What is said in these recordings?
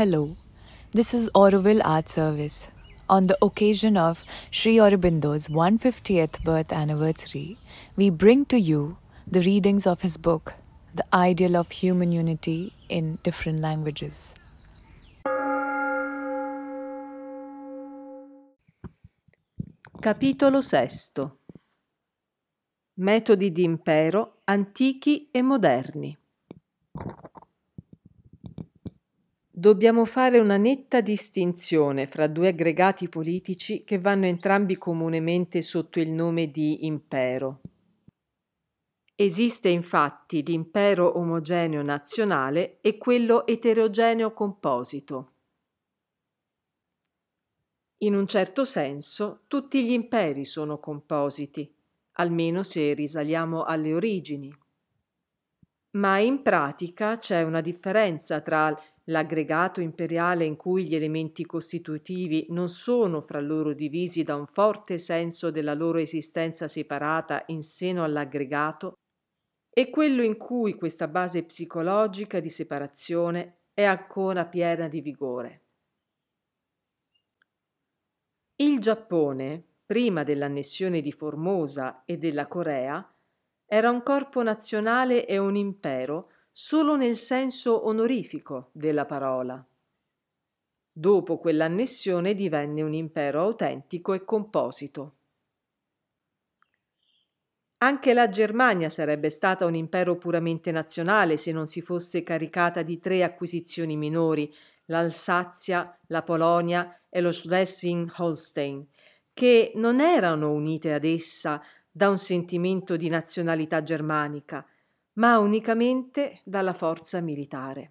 Hello, this is Auroville Art Service. On the occasion of Sri Aurobindo's 150th birth anniversary, we bring to you the readings of his book, The Ideal of Human Unity in Different Languages. Capitolo VI Metodi di impero antichi e moderni Dobbiamo fare una netta distinzione fra due aggregati politici che vanno entrambi comunemente sotto il nome di impero. Esiste infatti l'impero omogeneo nazionale e quello eterogeneo composito. In un certo senso tutti gli imperi sono compositi, almeno se risaliamo alle origini. Ma in pratica c'è una differenza tra l'aggregato imperiale in cui gli elementi costitutivi non sono fra loro divisi da un forte senso della loro esistenza separata in seno all'aggregato, e quello in cui questa base psicologica di separazione è ancora piena di vigore. Il Giappone, prima dell'annessione di Formosa e della Corea, era un corpo nazionale e un impero solo nel senso onorifico della parola. Dopo quell'annessione divenne un impero autentico e composito. Anche la Germania sarebbe stata un impero puramente nazionale se non si fosse caricata di tre acquisizioni minori, l'Alsazia, la Polonia e lo Schleswig-Holstein, che non erano unite ad essa da un sentimento di nazionalità germanica, ma unicamente dalla forza militare.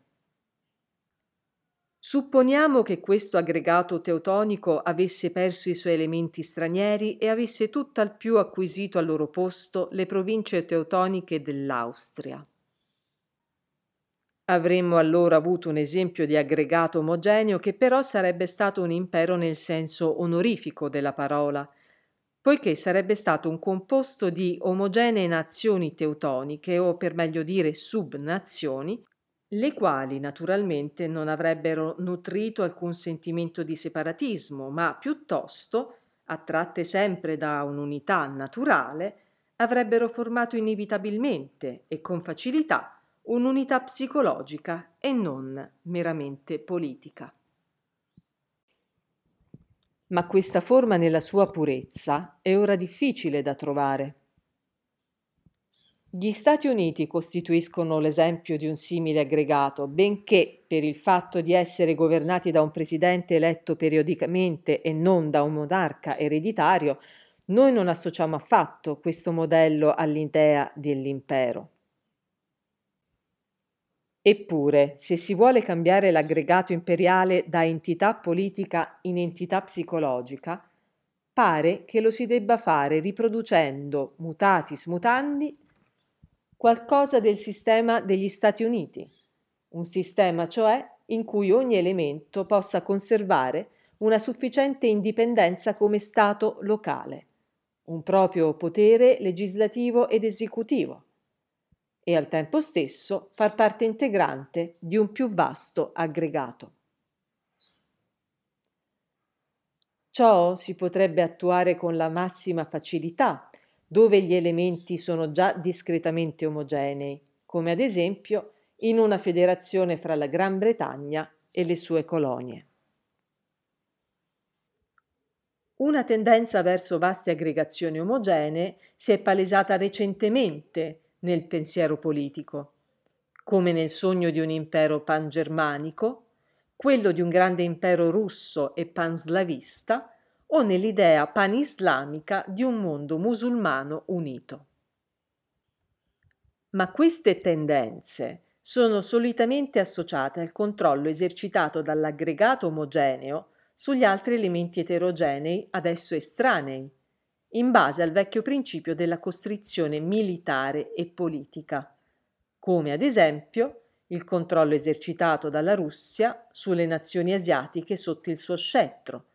Supponiamo che questo aggregato teutonico avesse perso i suoi elementi stranieri e avesse tutt'al più acquisito al loro posto le province teutoniche dell'Austria. Avremmo allora avuto un esempio di aggregato omogeneo che però sarebbe stato un impero nel senso onorifico della parola, poiché sarebbe stato un composto di omogenee nazioni teutoniche o per meglio dire subnazioni, le quali naturalmente non avrebbero nutrito alcun sentimento di separatismo, ma piuttosto, attratte sempre da un'unità naturale, avrebbero formato inevitabilmente e con facilità un'unità psicologica e non meramente politica ma questa forma nella sua purezza è ora difficile da trovare. Gli Stati Uniti costituiscono l'esempio di un simile aggregato, benché per il fatto di essere governati da un presidente eletto periodicamente e non da un monarca ereditario, noi non associamo affatto questo modello all'idea dell'impero. Eppure, se si vuole cambiare l'aggregato imperiale da entità politica in entità psicologica, pare che lo si debba fare riproducendo, mutatis mutandi, qualcosa del sistema degli Stati Uniti, un sistema cioè in cui ogni elemento possa conservare una sufficiente indipendenza come Stato locale, un proprio potere legislativo ed esecutivo, e al tempo stesso far parte integrante di un più vasto aggregato. Ciò si potrebbe attuare con la massima facilità dove gli elementi sono già discretamente omogenei, come ad esempio in una federazione fra la Gran Bretagna e le sue colonie. Una tendenza verso vaste aggregazioni omogenee si è palesata recentemente nel pensiero politico, come nel sogno di un impero pangermanico, quello di un grande impero russo e panslavista o nell'idea panislamica di un mondo musulmano unito. Ma queste tendenze sono solitamente associate al controllo esercitato dall'aggregato omogeneo sugli altri elementi eterogenei adesso estranei, in base al vecchio principio della costrizione militare e politica, come ad esempio il controllo esercitato dalla Russia sulle nazioni asiatiche sotto il suo scettro,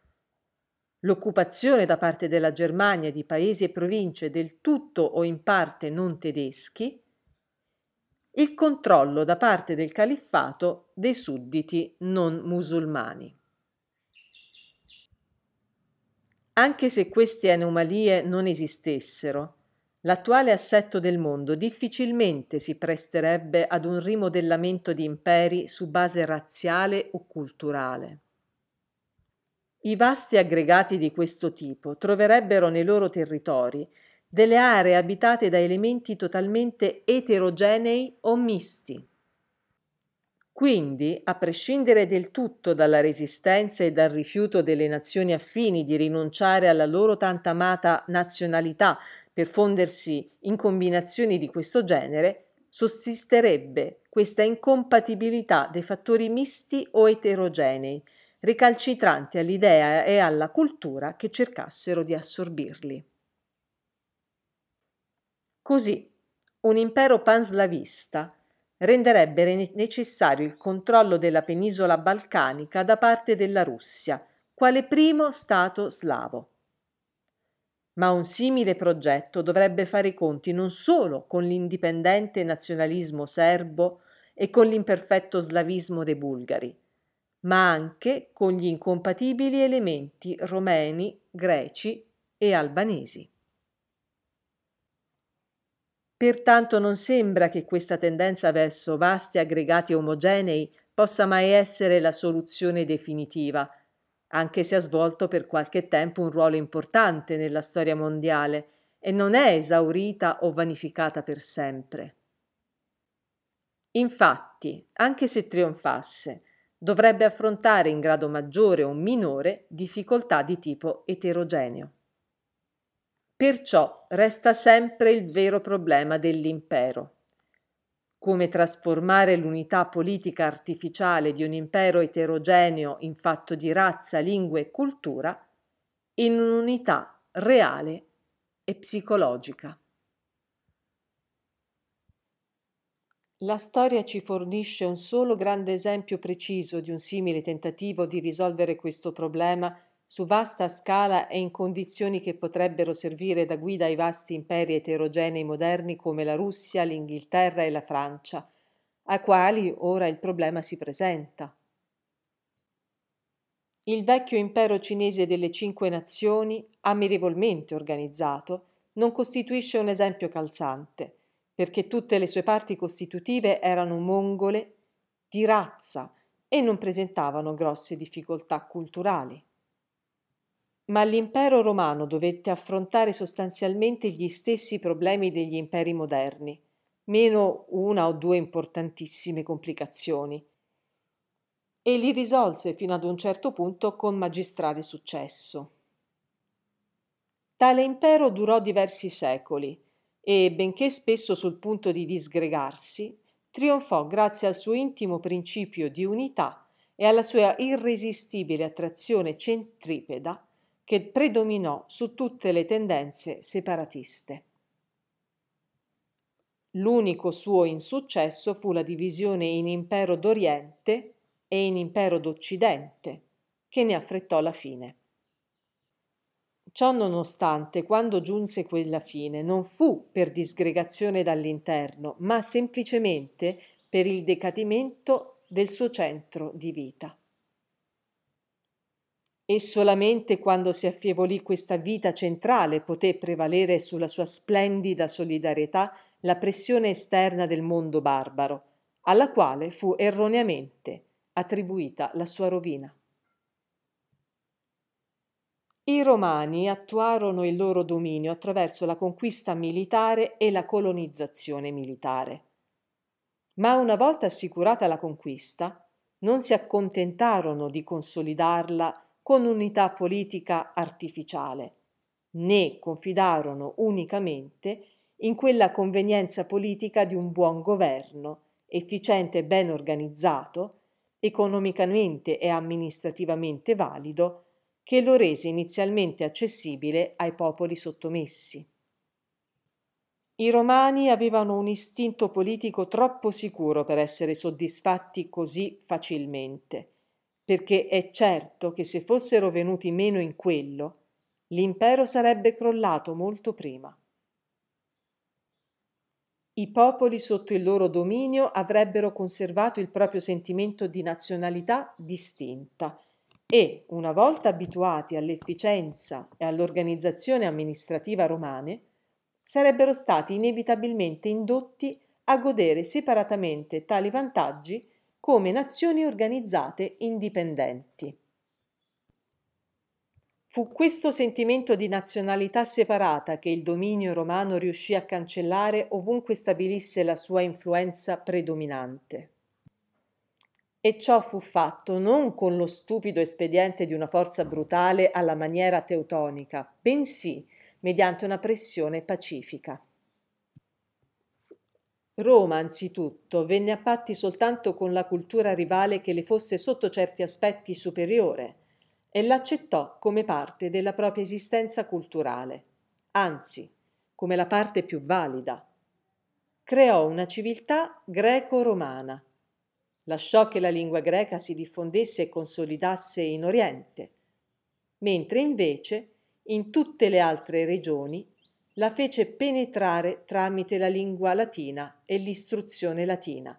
l'occupazione da parte della Germania di paesi e province del tutto o in parte non tedeschi, il controllo da parte del califfato dei sudditi non musulmani. Anche se queste anomalie non esistessero, l'attuale assetto del mondo difficilmente si presterebbe ad un rimodellamento di imperi su base razziale o culturale. I vasti aggregati di questo tipo troverebbero nei loro territori delle aree abitate da elementi totalmente eterogenei o misti. Quindi, a prescindere del tutto dalla resistenza e dal rifiuto delle nazioni affini di rinunciare alla loro tanto amata nazionalità per fondersi in combinazioni di questo genere, sussisterebbe questa incompatibilità dei fattori misti o eterogenei, ricalcitranti all'idea e alla cultura che cercassero di assorbirli. Così, un impero panslavista renderebbe necessario il controllo della penisola balcanica da parte della Russia, quale primo Stato slavo. Ma un simile progetto dovrebbe fare i conti non solo con l'indipendente nazionalismo serbo e con l'imperfetto slavismo dei bulgari, ma anche con gli incompatibili elementi romeni, greci e albanesi. Pertanto non sembra che questa tendenza verso vasti aggregati omogenei possa mai essere la soluzione definitiva, anche se ha svolto per qualche tempo un ruolo importante nella storia mondiale e non è esaurita o vanificata per sempre. Infatti, anche se trionfasse, dovrebbe affrontare in grado maggiore o minore difficoltà di tipo eterogeneo. Perciò resta sempre il vero problema dell'impero. Come trasformare l'unità politica artificiale di un impero eterogeneo in fatto di razza, lingua e cultura in un'unità reale e psicologica. La storia ci fornisce un solo grande esempio preciso di un simile tentativo di risolvere questo problema su vasta scala e in condizioni che potrebbero servire da guida ai vasti imperi eterogenei moderni come la Russia, l'Inghilterra e la Francia, a quali ora il problema si presenta. Il vecchio impero cinese delle cinque nazioni, amirevolmente organizzato, non costituisce un esempio calzante perché tutte le sue parti costitutive erano mongole di razza e non presentavano grosse difficoltà culturali. Ma l'impero romano dovette affrontare sostanzialmente gli stessi problemi degli imperi moderni, meno una o due importantissime complicazioni, e li risolse fino ad un certo punto con magistrale successo. Tale impero durò diversi secoli e, benché spesso sul punto di disgregarsi, trionfò grazie al suo intimo principio di unità e alla sua irresistibile attrazione centripeda che predominò su tutte le tendenze separatiste. L'unico suo insuccesso fu la divisione in impero d'Oriente e in impero d'Occidente, che ne affrettò la fine. Ciò nonostante, quando giunse quella fine, non fu per disgregazione dall'interno, ma semplicemente per il decadimento del suo centro di vita. E solamente quando si affievolì questa vita centrale poté prevalere sulla sua splendida solidarietà la pressione esterna del mondo barbaro, alla quale fu erroneamente attribuita la sua rovina. I Romani attuarono il loro dominio attraverso la conquista militare e la colonizzazione militare. Ma una volta assicurata la conquista, non si accontentarono di consolidarla con unità politica artificiale, né confidarono unicamente in quella convenienza politica di un buon governo, efficiente e ben organizzato, economicamente e amministrativamente valido, che lo rese inizialmente accessibile ai popoli sottomessi. I romani avevano un istinto politico troppo sicuro per essere soddisfatti così facilmente, perché è certo che se fossero venuti meno in quello, l'impero sarebbe crollato molto prima. I popoli sotto il loro dominio avrebbero conservato il proprio sentimento di nazionalità distinta e, una volta abituati all'efficienza e all'organizzazione amministrativa romane, sarebbero stati inevitabilmente indotti a godere separatamente tali vantaggi come nazioni organizzate indipendenti. Fu questo sentimento di nazionalità separata che il dominio romano riuscì a cancellare ovunque stabilisse la sua influenza predominante. E ciò fu fatto non con lo stupido espediente di una forza brutale alla maniera teutonica, bensì mediante una pressione pacifica. Roma, anzitutto, venne a patti soltanto con la cultura rivale che le fosse sotto certi aspetti superiore, e l'accettò come parte della propria esistenza culturale, anzi, come la parte più valida. Creò una civiltà greco-romana. Lasciò che la lingua greca si diffondesse e consolidasse in Oriente, mentre invece in tutte le altre regioni la fece penetrare tramite la lingua latina e l'istruzione latina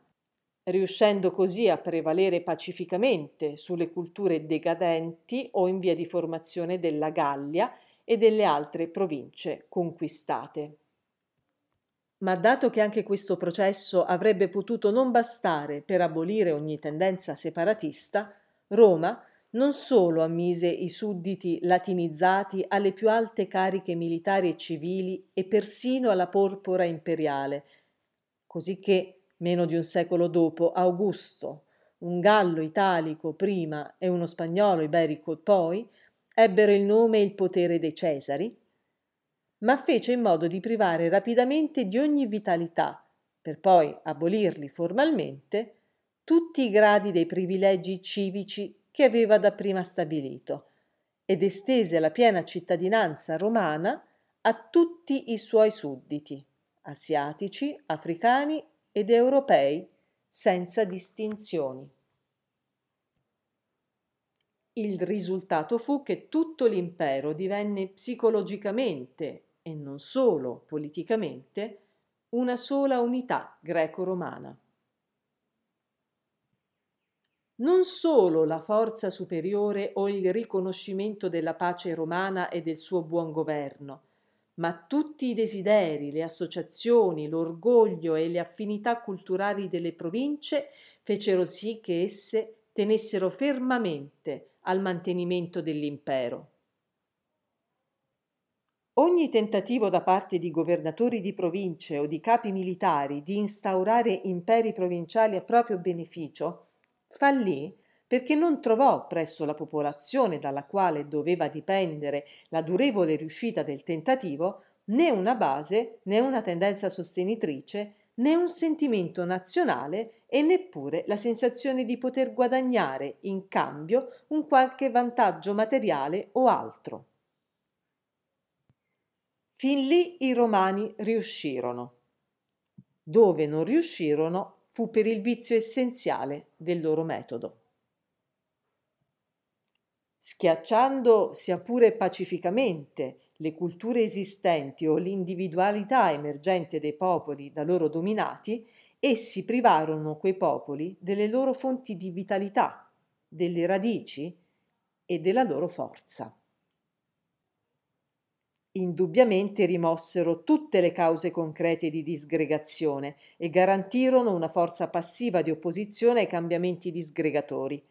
riuscendo così a prevalere pacificamente sulle culture decadenti o in via di formazione della Gallia e delle altre province conquistate. Ma dato che anche questo processo avrebbe potuto non bastare per abolire ogni tendenza separatista, Roma non solo ammise i sudditi latinizzati alle più alte cariche militari e civili e persino alla porpora imperiale, così che meno di un secolo dopo, Augusto, un gallo italico prima e uno spagnolo iberico poi, ebbero il nome e il potere dei Cesari, ma fece in modo di privare rapidamente di ogni vitalità, per poi abolirli formalmente, tutti i gradi dei privilegi civici che aveva dapprima stabilito, ed estese la piena cittadinanza romana a tutti i suoi sudditi, asiatici, africani ed europei senza distinzioni. Il risultato fu che tutto l'impero divenne psicologicamente e non solo politicamente una sola unità greco-romana. Non solo la forza superiore o il riconoscimento della pace romana e del suo buon governo, ma tutti i desideri, le associazioni, l'orgoglio e le affinità culturali delle province fecero sì che esse tenessero fermamente al mantenimento dell'impero. Ogni tentativo da parte di governatori di province o di capi militari di instaurare imperi provinciali a proprio beneficio fallì perché non trovò presso la popolazione dalla quale doveva dipendere la durevole riuscita del tentativo né una base né una tendenza sostenitrice né un sentimento nazionale e neppure la sensazione di poter guadagnare in cambio un qualche vantaggio materiale o altro. Fin lì i romani riuscirono. Dove non riuscirono fu per il vizio essenziale del loro metodo schiacciando sia pure pacificamente le culture esistenti o l'individualità emergente dei popoli da loro dominati, essi privarono quei popoli delle loro fonti di vitalità, delle radici e della loro forza. Indubbiamente rimossero tutte le cause concrete di disgregazione e garantirono una forza passiva di opposizione ai cambiamenti disgregatori,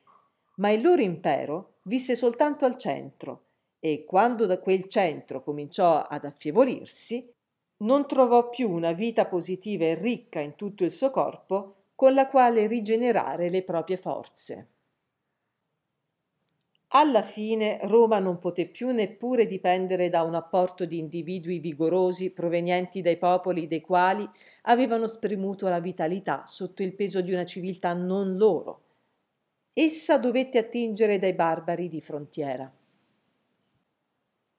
ma il loro impero visse soltanto al centro e quando da quel centro cominciò ad affievolirsi, non trovò più una vita positiva e ricca in tutto il suo corpo con la quale rigenerare le proprie forze. Alla fine Roma non poté più neppure dipendere da un apporto di individui vigorosi provenienti dai popoli dei quali avevano spremuto la vitalità sotto il peso di una civiltà non loro, essa dovette attingere dai barbari di frontiera.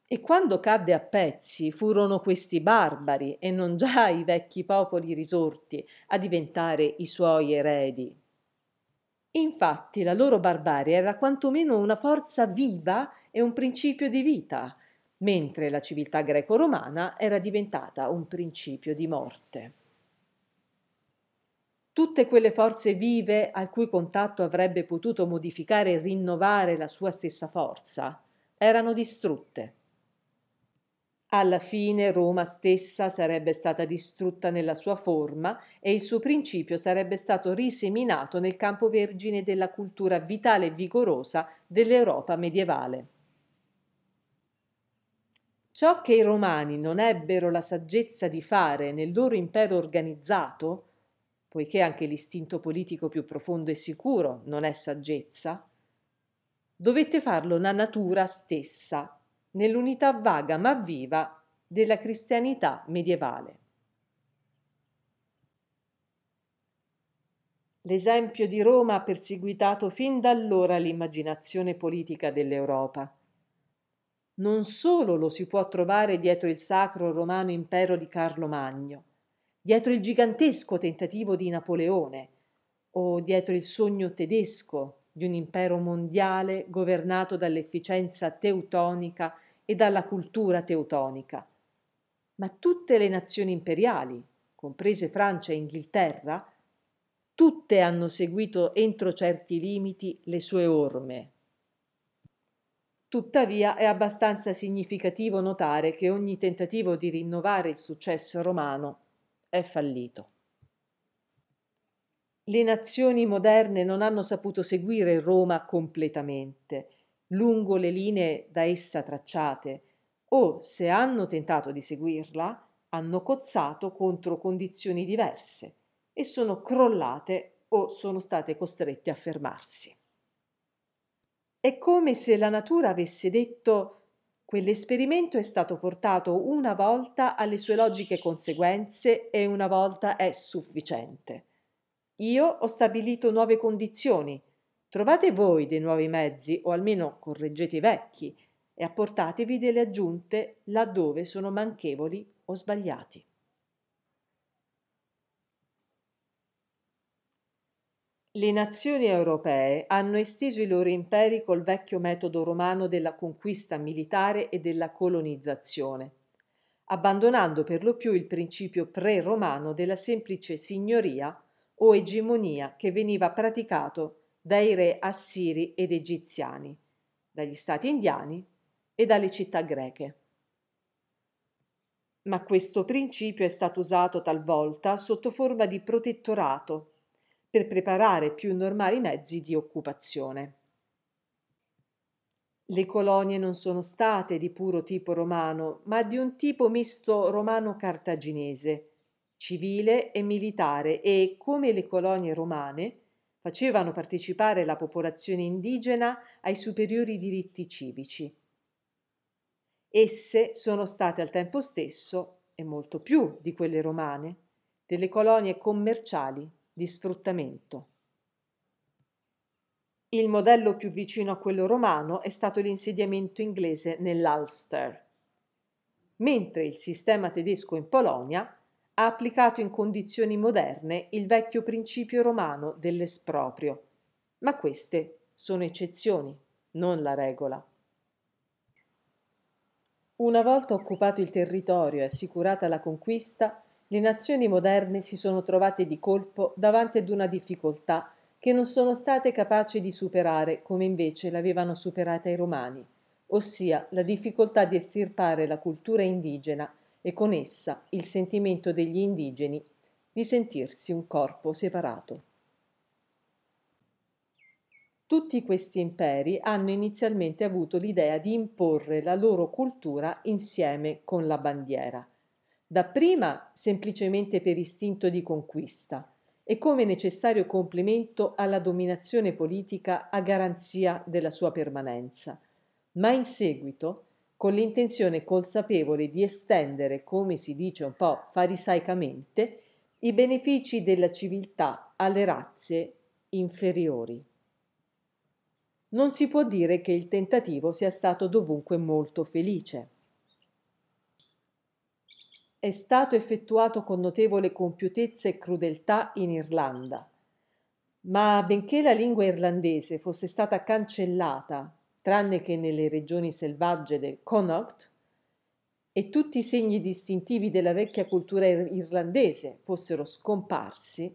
E quando cadde a pezzi furono questi barbari e non già i vecchi popoli risorti a diventare i suoi eredi. Infatti la loro barbarie era quantomeno una forza viva e un principio di vita, mentre la civiltà greco-romana era diventata un principio di morte. tutte quelle forze vive al cui contatto avrebbe potuto modificare e rinnovare la sua stessa forza, erano distrutte. Alla fine Roma stessa sarebbe stata distrutta nella sua forma e il suo principio sarebbe stato riseminato nel campo vergine della cultura vitale e vigorosa dell'Europa medievale. Ciò che i romani non ebbero la saggezza di fare nel loro impero organizzato, poiché anche l'istinto politico più profondo e sicuro non è saggezza, dovette farlo la natura stessa, nell'unità vaga ma viva della cristianità medievale. L'esempio di Roma ha perseguitato fin da allora l'immaginazione politica dell'Europa. Non solo lo si può trovare dietro il sacro romano impero di Carlo Magno, dietro il gigantesco tentativo di Napoleone o dietro il sogno tedesco di un impero mondiale governato dall'efficienza teutonica e dalla cultura teutonica. Ma tutte le nazioni imperiali, comprese Francia e Inghilterra, tutte hanno seguito entro certi limiti le sue orme. Tuttavia è abbastanza significativo notare che ogni tentativo di rinnovare il successo romano è fallito. Le nazioni moderne non hanno saputo seguire Roma completamente lungo le linee da essa tracciate o, se hanno tentato di seguirla, hanno cozzato contro condizioni diverse e sono crollate o sono state costrette a fermarsi. È come se la natura avesse detto quell'esperimento è stato portato una volta alle sue logiche conseguenze e una volta è sufficiente. Io ho stabilito nuove condizioni, Trovate voi dei nuovi mezzi o almeno correggete i vecchi e apportatevi delle aggiunte laddove sono manchevoli o sbagliati. Le nazioni europee hanno esteso i loro imperi col vecchio metodo romano della conquista militare e della colonizzazione, abbandonando per lo più il principio pre-romano della semplice signoria o egemonia che veniva praticato dai re assiri ed egiziani, dagli stati indiani e dalle città greche. Ma questo principio è stato usato talvolta sotto forma di protettorato per preparare più normali mezzi di occupazione. Le colonie non sono state di puro tipo romano, ma di un tipo misto romano-cartaginese, civile e militare e, come le colonie romane, facevano partecipare la popolazione indigena ai superiori diritti civici. Esse sono state al tempo stesso, e molto più di quelle romane, delle colonie commerciali di sfruttamento. Il modello più vicino a quello romano è stato l'insediamento inglese nell'Ulster, mentre il sistema tedesco in Polonia ha applicato in condizioni moderne il vecchio principio romano dell'esproprio, ma queste sono eccezioni, non la regola. Una volta occupato il territorio e assicurata la conquista, le nazioni moderne si sono trovate di colpo davanti ad una difficoltà che non sono state capaci di superare come invece l'avevano superata i romani, ossia la difficoltà di estirpare la cultura indigena e con essa il sentimento degli indigeni di sentirsi un corpo separato. Tutti questi imperi hanno inizialmente avuto l'idea di imporre la loro cultura insieme con la bandiera, dapprima semplicemente per istinto di conquista e come necessario complemento alla dominazione politica a garanzia della sua permanenza, ma in seguito con l'intenzione consapevole di estendere, come si dice un po' farisaicamente, i benefici della civiltà alle razze inferiori. Non si può dire che il tentativo sia stato dovunque molto felice. È stato effettuato con notevole compiutezza e crudeltà in Irlanda, ma benché la lingua irlandese fosse stata cancellata tranne che nelle regioni selvagge del Connaught, e tutti i segni distintivi della vecchia cultura irlandese fossero scomparsi,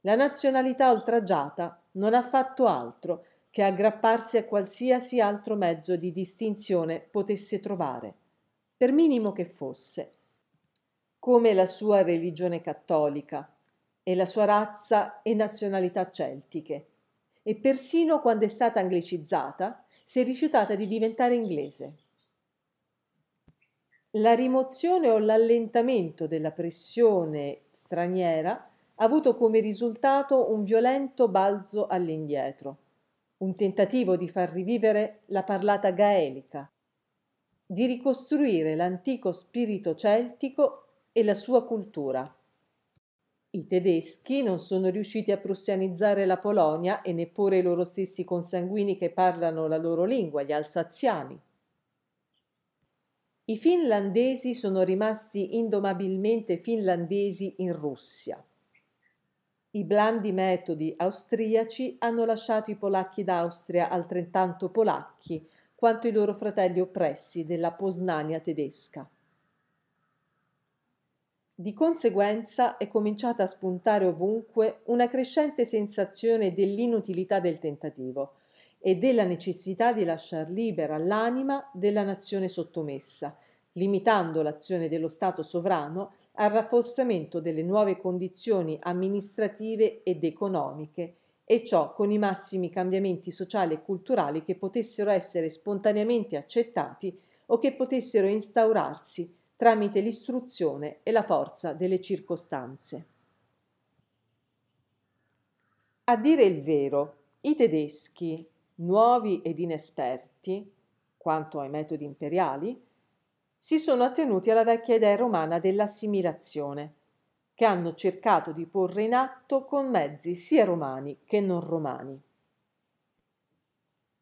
La nazionalità oltraggiata non ha fatto altro che aggrapparsi a qualsiasi altro mezzo di distinzione potesse trovare, per minimo che fosse, come la sua religione cattolica e la sua razza e nazionalità celtiche, e persino quando è stata anglicizzata si è rifiutata di diventare inglese. La rimozione o l'allentamento della pressione straniera ha avuto come risultato un violento balzo all'indietro, un tentativo di far rivivere la parlata gaelica, di ricostruire l'antico spirito celtico e la sua cultura. I tedeschi non sono riusciti a prussianizzare la Polonia e neppure i loro stessi consanguini che parlano la loro lingua, gli alsaziani. I finlandesi sono rimasti indomabilmente finlandesi in Russia. I blandi metodi austriaci hanno lasciato i polacchi d'Austria altrettanto polacchi quanto i loro fratelli oppressi della Posnania tedesca. Di conseguenza è cominciata a spuntare ovunque una crescente sensazione dell'inutilità del tentativo e della necessità di lasciar libera l'anima della nazione sottomessa, limitando l'azione dello Stato sovrano al rafforzamento delle nuove condizioni amministrative ed economiche e ciò con i massimi cambiamenti sociali e culturali che potessero essere spontaneamente accettati o che potessero instaurarsi tramite l'istruzione e la forza delle circostanze. A dire il vero, i tedeschi, nuovi ed inesperti, quanto ai metodi imperiali, si sono attenuti alla vecchia idea romana dell'assimilazione, che hanno cercato di porre in atto con mezzi sia romani che non romani.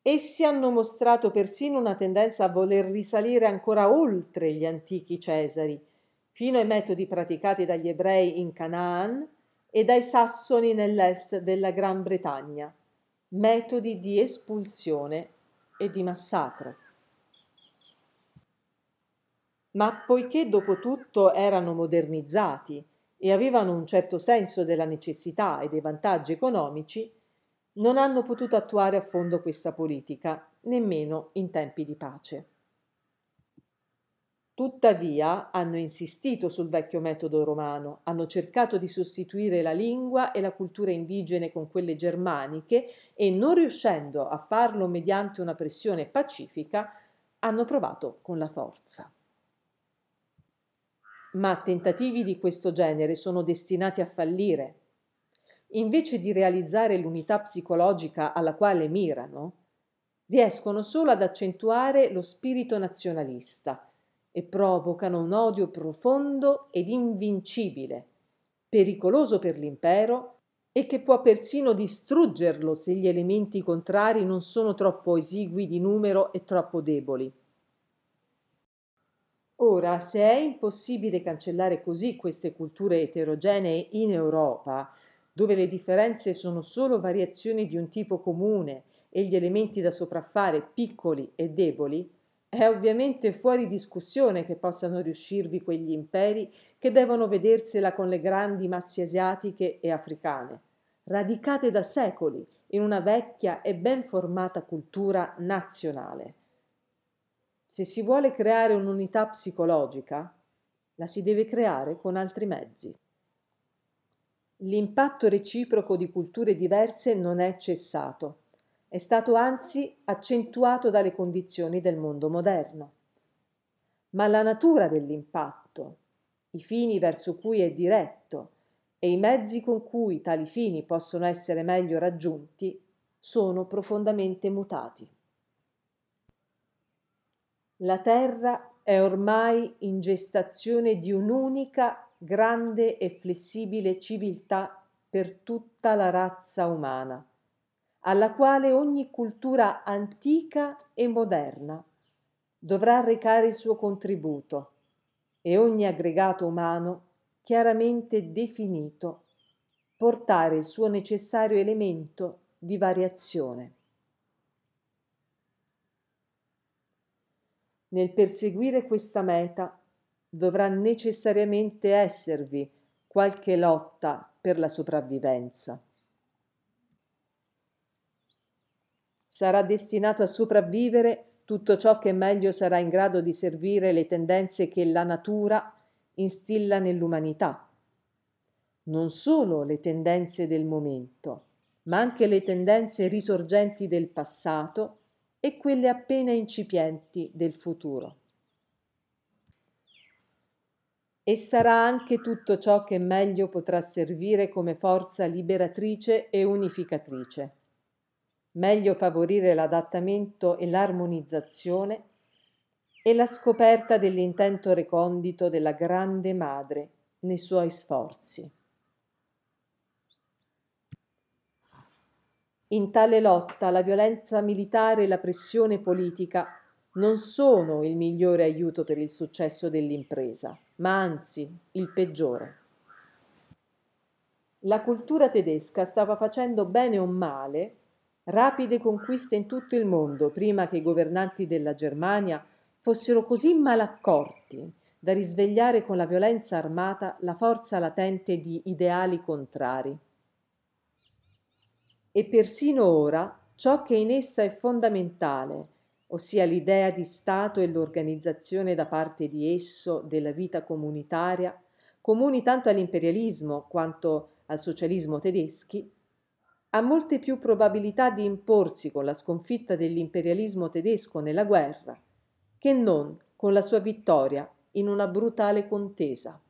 Essi hanno mostrato persino una tendenza a voler risalire ancora oltre gli antichi Cesari, fino ai metodi praticati dagli ebrei in Canaan e dai sassoni nell'est della Gran Bretagna, metodi di espulsione e di massacro. Ma poiché dopo tutto erano modernizzati e avevano un certo senso della necessità e dei vantaggi economici, non hanno potuto attuare a fondo questa politica, nemmeno in tempi di pace. Tuttavia hanno insistito sul vecchio metodo romano, hanno cercato di sostituire la lingua e la cultura indigene con quelle germaniche e non riuscendo a farlo mediante una pressione pacifica, hanno provato con la forza ma tentativi di questo genere sono destinati a fallire. Invece di realizzare l'unità psicologica alla quale mirano, riescono solo ad accentuare lo spirito nazionalista e provocano un odio profondo ed invincibile, pericoloso per l'impero e che può persino distruggerlo se gli elementi contrari non sono troppo esigui di numero e troppo deboli. Ora, se è impossibile cancellare così queste culture eterogenee in Europa, dove le differenze sono solo variazioni di un tipo comune e gli elementi da sopraffare piccoli e deboli, è ovviamente fuori discussione che possano riuscirvi quegli imperi che devono vedersela con le grandi massi asiatiche e africane, radicate da secoli in una vecchia e ben formata cultura nazionale. Se si vuole creare un'unità psicologica, la si deve creare con altri mezzi. L'impatto reciproco di culture diverse non è cessato, è stato anzi accentuato dalle condizioni del mondo moderno. Ma la natura dell'impatto, i fini verso cui è diretto e i mezzi con cui tali fini possono essere meglio raggiunti sono profondamente mutati. La Terra è ormai in gestazione di un'unica grande e flessibile civiltà per tutta la razza umana, alla quale ogni cultura antica e moderna dovrà recare il suo contributo e ogni aggregato umano chiaramente definito portare il suo necessario elemento di variazione. Nel perseguire questa meta dovrà necessariamente esservi qualche lotta per la sopravvivenza. Sarà destinato a sopravvivere tutto ciò che meglio sarà in grado di servire le tendenze che la natura instilla nell'umanità. Non solo le tendenze del momento, ma anche le tendenze risorgenti del passato e quelle appena incipienti del futuro. E sarà anche tutto ciò che meglio potrà servire come forza liberatrice e unificatrice. Meglio favorire l'adattamento e l'armonizzazione e la scoperta dell'intento recondito della grande madre nei suoi sforzi. In tale lotta la violenza militare e la pressione politica non sono il migliore aiuto per il successo dell'impresa, ma anzi il peggiore. La cultura tedesca stava facendo bene o male rapide conquiste in tutto il mondo prima che i governanti della Germania fossero così malaccorti da risvegliare con la violenza armata la forza latente di ideali contrari e persino ora ciò che in essa è fondamentale, ossia l'idea di Stato e l'organizzazione da parte di esso della vita comunitaria, comuni tanto all'imperialismo quanto al socialismo tedeschi, ha molte più probabilità di imporsi con la sconfitta dell'imperialismo tedesco nella guerra che non con la sua vittoria in una brutale contesa.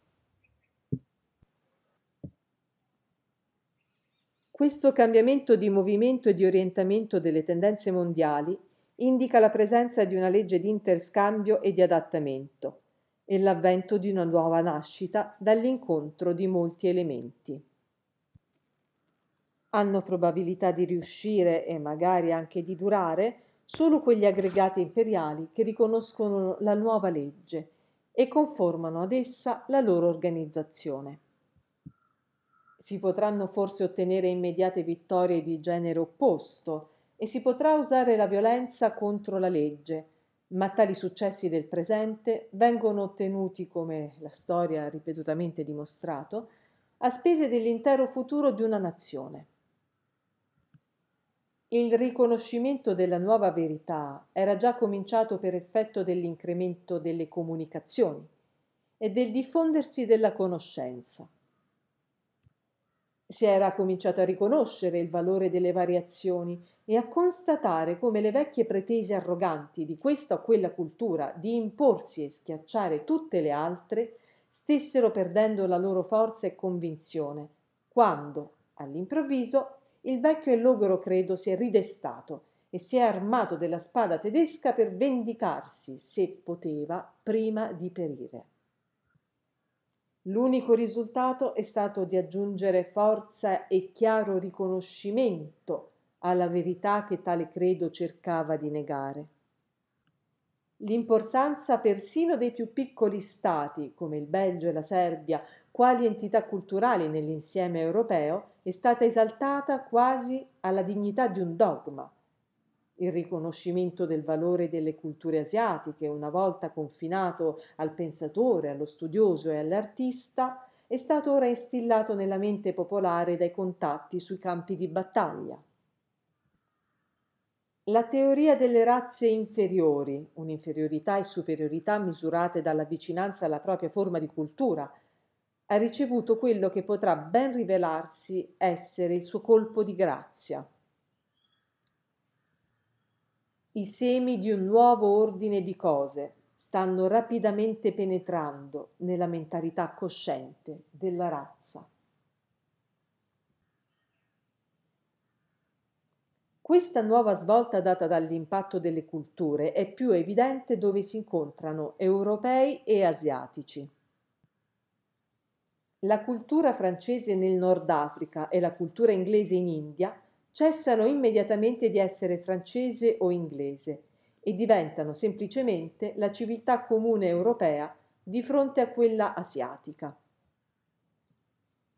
Questo cambiamento di movimento e di orientamento delle tendenze mondiali indica la presenza di una legge di interscambio e di adattamento e l'avvento di una nuova nascita dall'incontro di molti elementi. Hanno probabilità di riuscire e magari anche di durare solo quegli aggregati imperiali che riconoscono la nuova legge e conformano ad essa la loro organizzazione. Si potranno forse ottenere immediate vittorie di genere opposto e si potrà usare la violenza contro la legge, ma tali successi del presente vengono ottenuti, come la storia ha ripetutamente dimostrato, a spese dell'intero futuro di una nazione. Il riconoscimento della nuova verità era già cominciato per effetto dell'incremento delle comunicazioni e del diffondersi della conoscenza si era cominciato a riconoscere il valore delle variazioni e a constatare come le vecchie pretese arroganti di questa o quella cultura di imporsi e schiacciare tutte le altre stessero perdendo la loro forza e convinzione, quando, all'improvviso, il vecchio e logoro credo si è ridestato e si è armato della spada tedesca per vendicarsi, se poteva, prima di perire. L'unico risultato è stato di aggiungere forza e chiaro riconoscimento alla verità che tale credo cercava di negare. L'importanza persino dei più piccoli stati, come il Belgio e la Serbia, quali entità culturali nell'insieme europeo, è stata esaltata quasi alla dignità di un dogma, il riconoscimento del valore delle culture asiatiche, una volta confinato al pensatore, allo studioso e all'artista, è stato ora instillato nella mente popolare dai contatti sui campi di battaglia. La teoria delle razze inferiori, un'inferiorità e superiorità misurate dalla vicinanza alla propria forma di cultura, ha ricevuto quello che potrà ben rivelarsi essere il suo colpo di grazia i semi di un nuovo ordine di cose stanno rapidamente penetrando nella mentalità cosciente della razza. Questa nuova svolta data dall'impatto delle culture è più evidente dove si incontrano europei e asiatici. La cultura francese nel Nord Africa e la cultura inglese in India cessano immediatamente di essere francese o inglese e diventano semplicemente la civiltà comune europea di fronte a quella asiatica.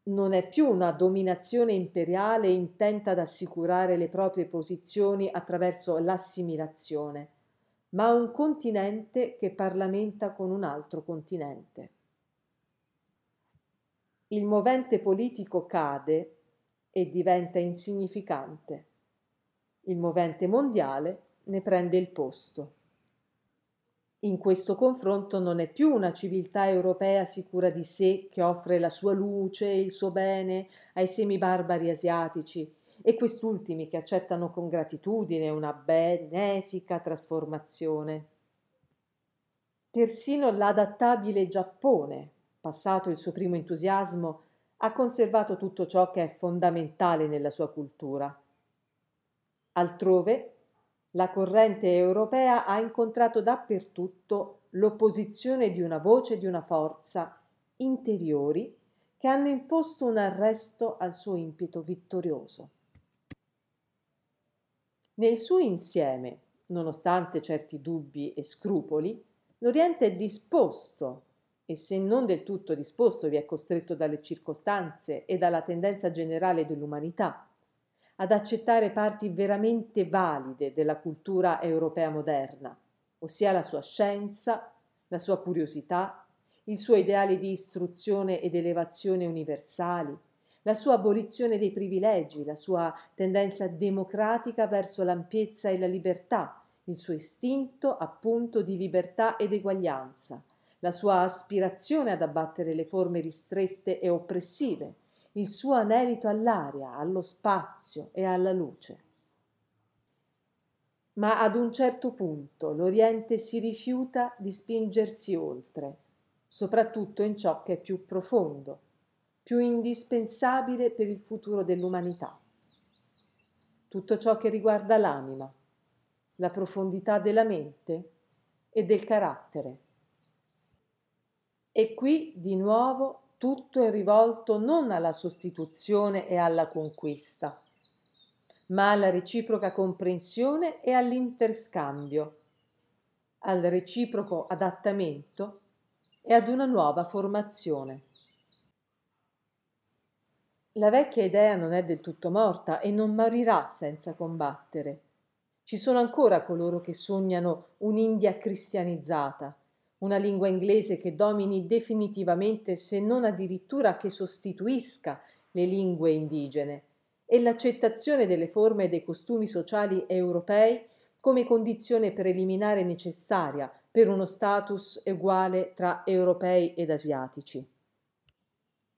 Non è più una dominazione imperiale intenta ad assicurare le proprie posizioni attraverso l'assimilazione, ma un continente che parlamenta con un altro continente. il movente politico cade e diventa insignificante. Il movente mondiale ne prende il posto. In questo confronto non è più una civiltà europea sicura di sé che offre la sua luce e il suo bene ai semibarbari asiatici e quest'ultimi che accettano con gratitudine una benefica trasformazione. Persino l'adattabile Giappone, passato il suo primo entusiasmo, ha conservato tutto ciò che è fondamentale nella sua cultura. Altrove la corrente europea ha incontrato dappertutto l'opposizione di una voce e di una forza interiori che hanno imposto un arresto al suo impeto vittorioso. Nel suo insieme, nonostante certi dubbi e scrupoli, l'Oriente è disposto, e se non del tutto disposto vi è costretto dalle circostanze e dalla tendenza generale dell'umanità, ad accettare parti veramente valide della cultura europea moderna, ossia la sua scienza, la sua curiosità, il suo ideale di istruzione ed elevazione universali, la sua abolizione dei privilegi, la sua tendenza democratica verso l'ampiezza e la libertà, il suo istinto appunto di libertà ed eguaglianza, la sua aspirazione ad abbattere le forme ristrette e oppressive, il suo anelito all'aria, allo spazio e alla luce. Ma ad un certo punto l'Oriente si rifiuta di spingersi oltre, soprattutto in ciò che è più profondo, più indispensabile per il futuro dell'umanità. Tutto ciò che riguarda l'anima, la profondità della mente e del carattere. E qui di nuovo tutto è rivolto non alla sostituzione e alla conquista, ma alla reciproca comprensione e all'interscambio, al reciproco adattamento e ad una nuova formazione. La vecchia idea non è del tutto morta e non morirà senza combattere. Ci sono ancora coloro che sognano un'India cristianizzata, una lingua inglese che domini definitivamente, se non addirittura che sostituisca le lingue indigene, e l'accettazione delle forme e dei costumi sociali europei come condizione preliminare necessaria per uno status uguale tra europei ed asiatici.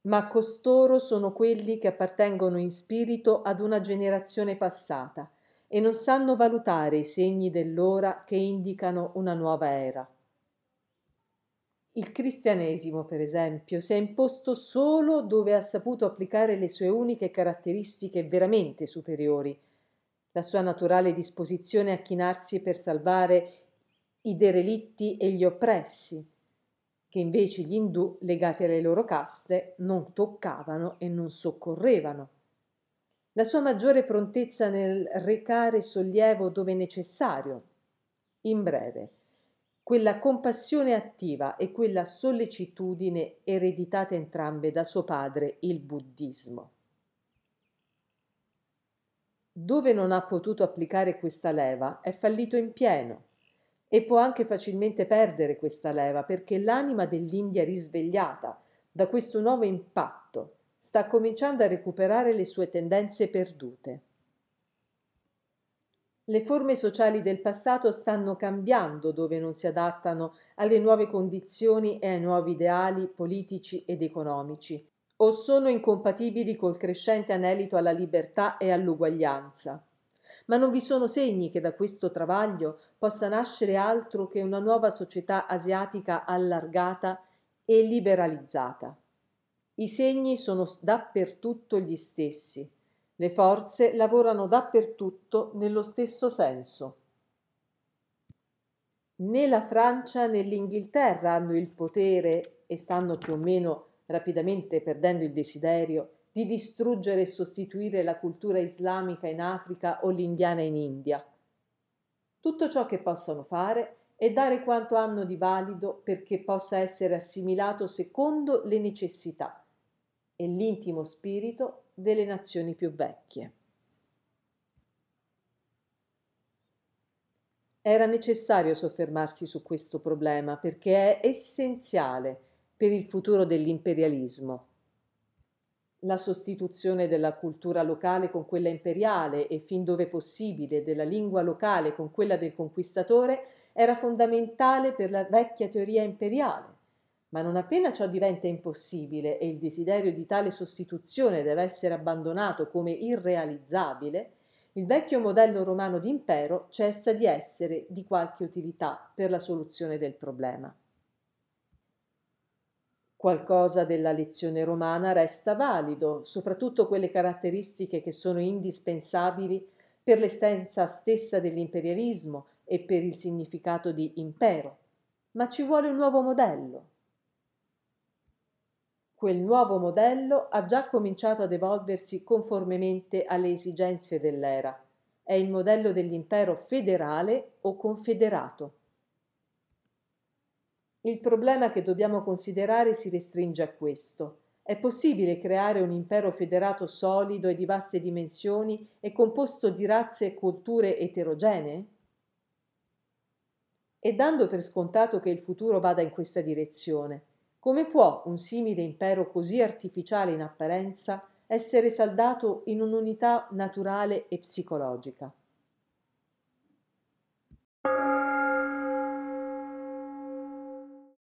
Ma costoro sono quelli che appartengono in spirito ad una generazione passata e non sanno valutare i segni dell'ora che indicano una nuova era. Il cristianesimo, per esempio, si è imposto solo dove ha saputo applicare le sue uniche caratteristiche veramente superiori, la sua naturale disposizione a chinarsi per salvare i derelitti e gli oppressi, che invece gli indù, legati alle loro caste, non toccavano e non soccorrevano. La sua maggiore prontezza nel recare sollievo dove necessario. In breve, quella compassione attiva e quella sollecitudine ereditate entrambe da suo padre, il buddismo. Dove non ha potuto applicare questa leva è fallito in pieno e può anche facilmente perdere questa leva perché l'anima dell'India risvegliata da questo nuovo impatto sta cominciando a recuperare le sue tendenze perdute. Le forme sociali del passato stanno cambiando dove non si adattano alle nuove condizioni e ai nuovi ideali politici ed economici, o sono incompatibili col crescente anelito alla libertà e all'uguaglianza. Ma non vi sono segni che da questo travaglio possa nascere altro che una nuova società asiatica allargata e liberalizzata. I segni sono dappertutto gli stessi le forze lavorano dappertutto nello stesso senso. Né la Francia né l'Inghilterra hanno il potere e stanno più o meno rapidamente perdendo il desiderio di distruggere e sostituire la cultura islamica in Africa o l'indiana in India. Tutto ciò che possono fare è dare quanto hanno di valido perché possa essere assimilato secondo le necessità e l'intimo spirito delle nazioni più vecchie. Era necessario soffermarsi su questo problema perché è essenziale per il futuro dell'imperialismo. La sostituzione della cultura locale con quella imperiale e fin dove possibile della lingua locale con quella del conquistatore era fondamentale per la vecchia teoria imperiale. Ma non appena ciò diventa impossibile e il desiderio di tale sostituzione deve essere abbandonato come irrealizzabile, il vecchio modello romano d'impero cessa di essere di qualche utilità per la soluzione del problema. Qualcosa della lezione romana resta valido, soprattutto quelle caratteristiche che sono indispensabili per l'essenza stessa dell'imperialismo e per il significato di impero. Ma ci vuole un nuovo modello. Quel nuovo modello ha già cominciato ad evolversi conformemente alle esigenze dell'era. È il modello dell'impero federale o confederato. Il problema che dobbiamo considerare si restringe a questo. È possibile creare un impero federato solido e di vaste dimensioni e composto di razze e culture eterogenee? E dando per scontato che il futuro vada in questa direzione, come può un simile impero così artificiale in apparenza essere saldato in un'unità naturale e psicologica?